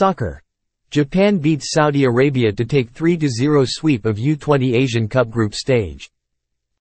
Soccer. Japan beats Saudi Arabia to take 3-0 sweep of U-20 Asian Cup group stage.